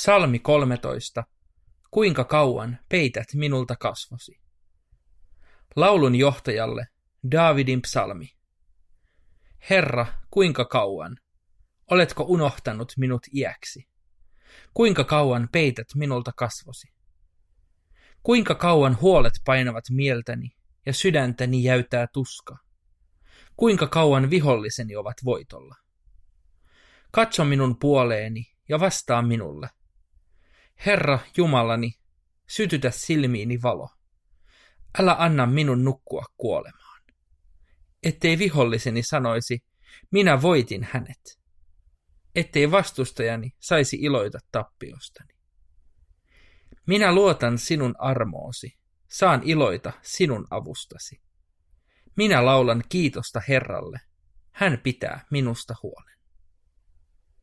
Psalmi 13. Kuinka kauan peität minulta kasvosi? Laulun johtajalle Davidin psalmi. Herra, kuinka kauan? Oletko unohtanut minut iäksi? Kuinka kauan peität minulta kasvosi? Kuinka kauan huolet painavat mieltäni ja sydäntäni jäytää tuska? Kuinka kauan viholliseni ovat voitolla? Katso minun puoleeni ja vastaa minulle. Herra Jumalani, sytytä silmiini valo. Älä anna minun nukkua kuolemaan. Ettei viholliseni sanoisi, minä voitin hänet. Ettei vastustajani saisi iloita tappiostani. Minä luotan sinun armoosi, saan iloita sinun avustasi. Minä laulan kiitosta Herralle, hän pitää minusta huolen.